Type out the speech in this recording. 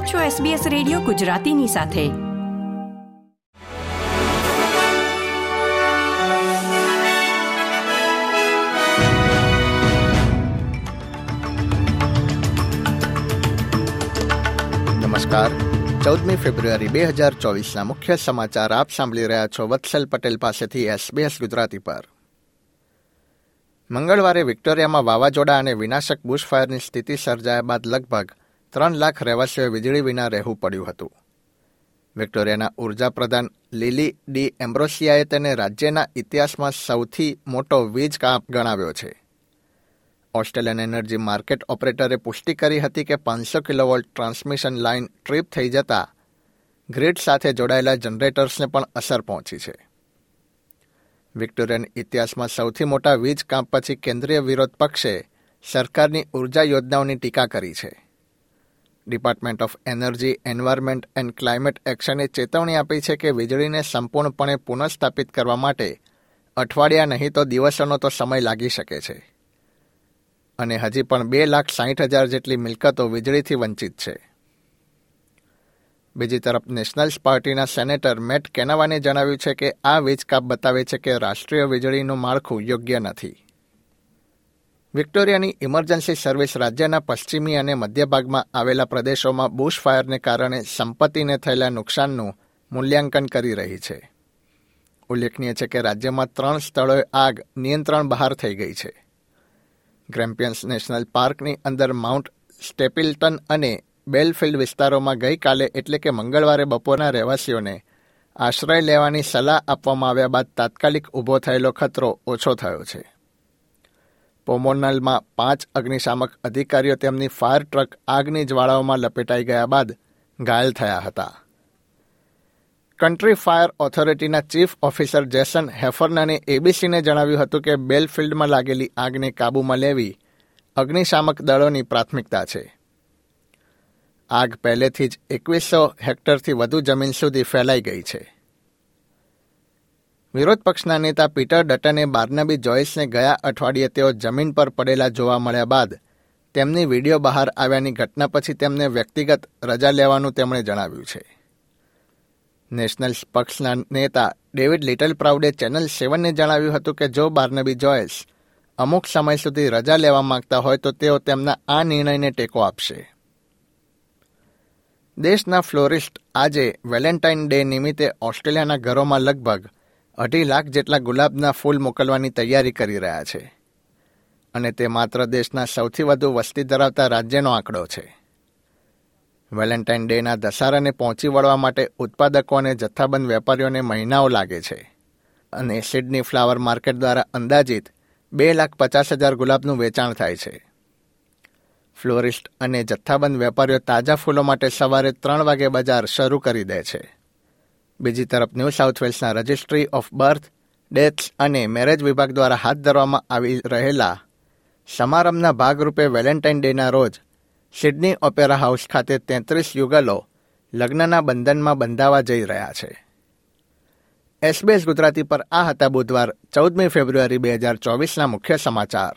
આપ છો SBS radio ગુજરાતીની સાથે. નમસ્કાર. ચૌદમી ફેબ્રુઆરી બે હજાર ચોવીસના મુખ્ય સમાચાર આપ સાંભળી રહ્યા છો વત્સલ પટેલ પાસેથી એસબીએસ ગુજરાતી પર. મંગળવારે વિક્ટોરિયામાં વાવાઝોડા અને વિનાશક બુશફાયરની સ્થિતિ સર્જાયા બાદ લગભગ ત્રણ લાખ રહેવાસીઓએ વીજળી વિના રહેવું પડ્યું હતું. વિક્ટોરિયાના ઊર્જા પ્રધાન લીલી ડી એમ્બ્રોસિયાએ તેને રાજ્યના ઇતિહાસમાં સૌથી મોટો વીજ કાપ ગણાવ્યો છે. ઓસ્ટ્રેલિયન એનર્જી માર્કેટ ઓપરેટરે પુષ્ટિ કરી હતી કે પાંચસો કિલોવોલ્ટ ટ્રાન્સમિશન લાઇન ટ્રીપ થઈ જતા ગ્રીડ સાથે જોડાયેલા જનરેટર્સને પણ અસર પહોંચી છે. વિક્ટોરિયન ઇતિહાસમાં સૌથી મોટા વીજ કાપ પછી કેન્દ્રીય વિરોધ પક્ષે સરકારની ઊર્જા યોજનાઓની ટીકા કરી છે. Department of energy environment and climate એક્શને ચેતવણી આપી છે કે વીજળીને સંપૂર્ણપણે પુનઃસ્થાપિત કરવા માટે અઠવાડિયા નહીં તો દિવસોનો તો સમય લાગી શકે છે. અને હજી પણ બે લાખ સાહીઠ હજાર જેટલી મિલકતો વીજળીથી વંચિત છે. બીજી તરફ નેશનલ્સ પાર્ટીના સેનેટર મેટ કેનાવાને જણાવ્યું છે કે આ વીજ કાપ બતાવે છે કે રાષ્ટ્રીય વીજળીનું માળખું યોગ્ય નથી. વિક્ટોરિયાની ઇમરજન્સી સર્વિસ રાજ્યના પશ્ચિમી અને મધ્ય ભાગમાં આવેલા પ્રદેશોમાં બુશ ફાયરને કારણે સંપત્તિને થયેલા નુકસાનનું મૂલ્યાંકન કરી રહી છે. ઉલ્લેખનીય છે કે રાજ્યમાં ત્રણ સ્થળોએ આગ નિયંત્રણ બહાર થઈ ગઈ છે. ગ્રેમ્પિયન્સ નેશનલ પાર્કની અંદર માઉન્ટ સ્ટેપિલ્ટન અને બેલફિલ્ડ વિસ્તારોમાં ગઈકાલે એટલે કે મંગળવારે બપોરના રહેવાસીઓને આશ્રય લેવાની સલાહ આપવામાં આવ્યા બાદ તાત્કાલિક ઊભો થયેલો ખતરો ઓછો થયો છે. પોમોનલમાં પાંચ અગ્નિશામક અધિકારીઓ તેમની ફાયર ટ્રક આગની જ્વાળાઓમાં લપેટાઈ ગયા બાદ ઘાયલ થયા હતા. કન્ટ્રી ફાયર ઓથોરિટીના ચીફ ઓફિસર જેસન હેફરનાને એબીસીને જણાવ્યું હતું કે બેલફિલ્ડમાં લાગેલી આગને કાબૂમાં લેવી અગ્નિશામક દળોની પ્રાથમિકતા છે. આગ પહેલેથી જ એકવીસો હેક્ટરથી વધુ જમીન સુધી ફેલાઈ ગઈ છે. વિરોધ પક્ષના નેતા પીટર ડટને બાર્નબી જોઇસને ગયા અઠવાડિયે તેઓ જમીન પર પડેલા જોવા મળ્યા બાદ તેમની વીડિયો બહાર આવ્યાની ઘટના પછી તેમને વ્યક્તિગત રજા લેવાનું તેમણે જણાવ્યું છે. નેશનલ પક્ષના નેતા ડેવિડ લિટલ પ્રાઉડે ચેનલ સેવનને જણાવ્યું હતું કે જો બાર્નબી જોયસ અમુક સમય સુધી રજા લેવા માંગતા હોય તો તેઓ તેમના આ નિર્ણયને ટેકો આપશે. દેશના ફ્લોરિસ્ટ આજે વેલેન્ટાઇન ડે નિમિત્તે ઓસ્ટ્રેલિયાના ઘરોમાં લગભગ અઢી લાખ જેટલા ગુલાબના ફૂલ મોકલવાની તૈયારી કરી રહ્યા છે. અને તે માત્ર દેશના સૌથી વધુ વસ્તી ધરાવતા રાજ્યનો આંકડો છે. વેલેન્ટાઇન ડેના દશહારાને પહોંચી વળવા માટે ઉત્પાદકો અને જથ્થાબંધ વેપારીઓને મહિનાઓ લાગે છે. અને સિડની ફ્લાવર માર્કેટ દ્વારા અંદાજિત બે લાખ પચાસ હજાર ગુલાબનું વેચાણ થાય છે. ફ્લોરિસ્ટ અને જથ્થાબંધ વેપારીઓ તાજા ફૂલો માટે સવારે ત્રણ વાગે બજાર શરૂ કરી દે છે. બીજી તરફ ન્યૂ સાઉથ વેલ્સના રજિસ્ટ્રી ઓફ બર્થ ડેથ્સ અને મેરેજ વિભાગ દ્વારા હાથ ધરવામાં આવી રહેલા સમારંભના ભાગરૂપે વેલેન્ટાઇન ડેના રોજ સિડની ઓપેરા હાઉસ ખાતે તેત્રીસ યુગલો લગ્નના બંધનમાં બંધાવા જઈ રહ્યા છે. એસબીએસ ગુજરાતી પર આ હતા બુધવાર ચૌદમી ફેબ્રુઆરી બે હજાર ચોવીસના મુખ્ય સમાચાર.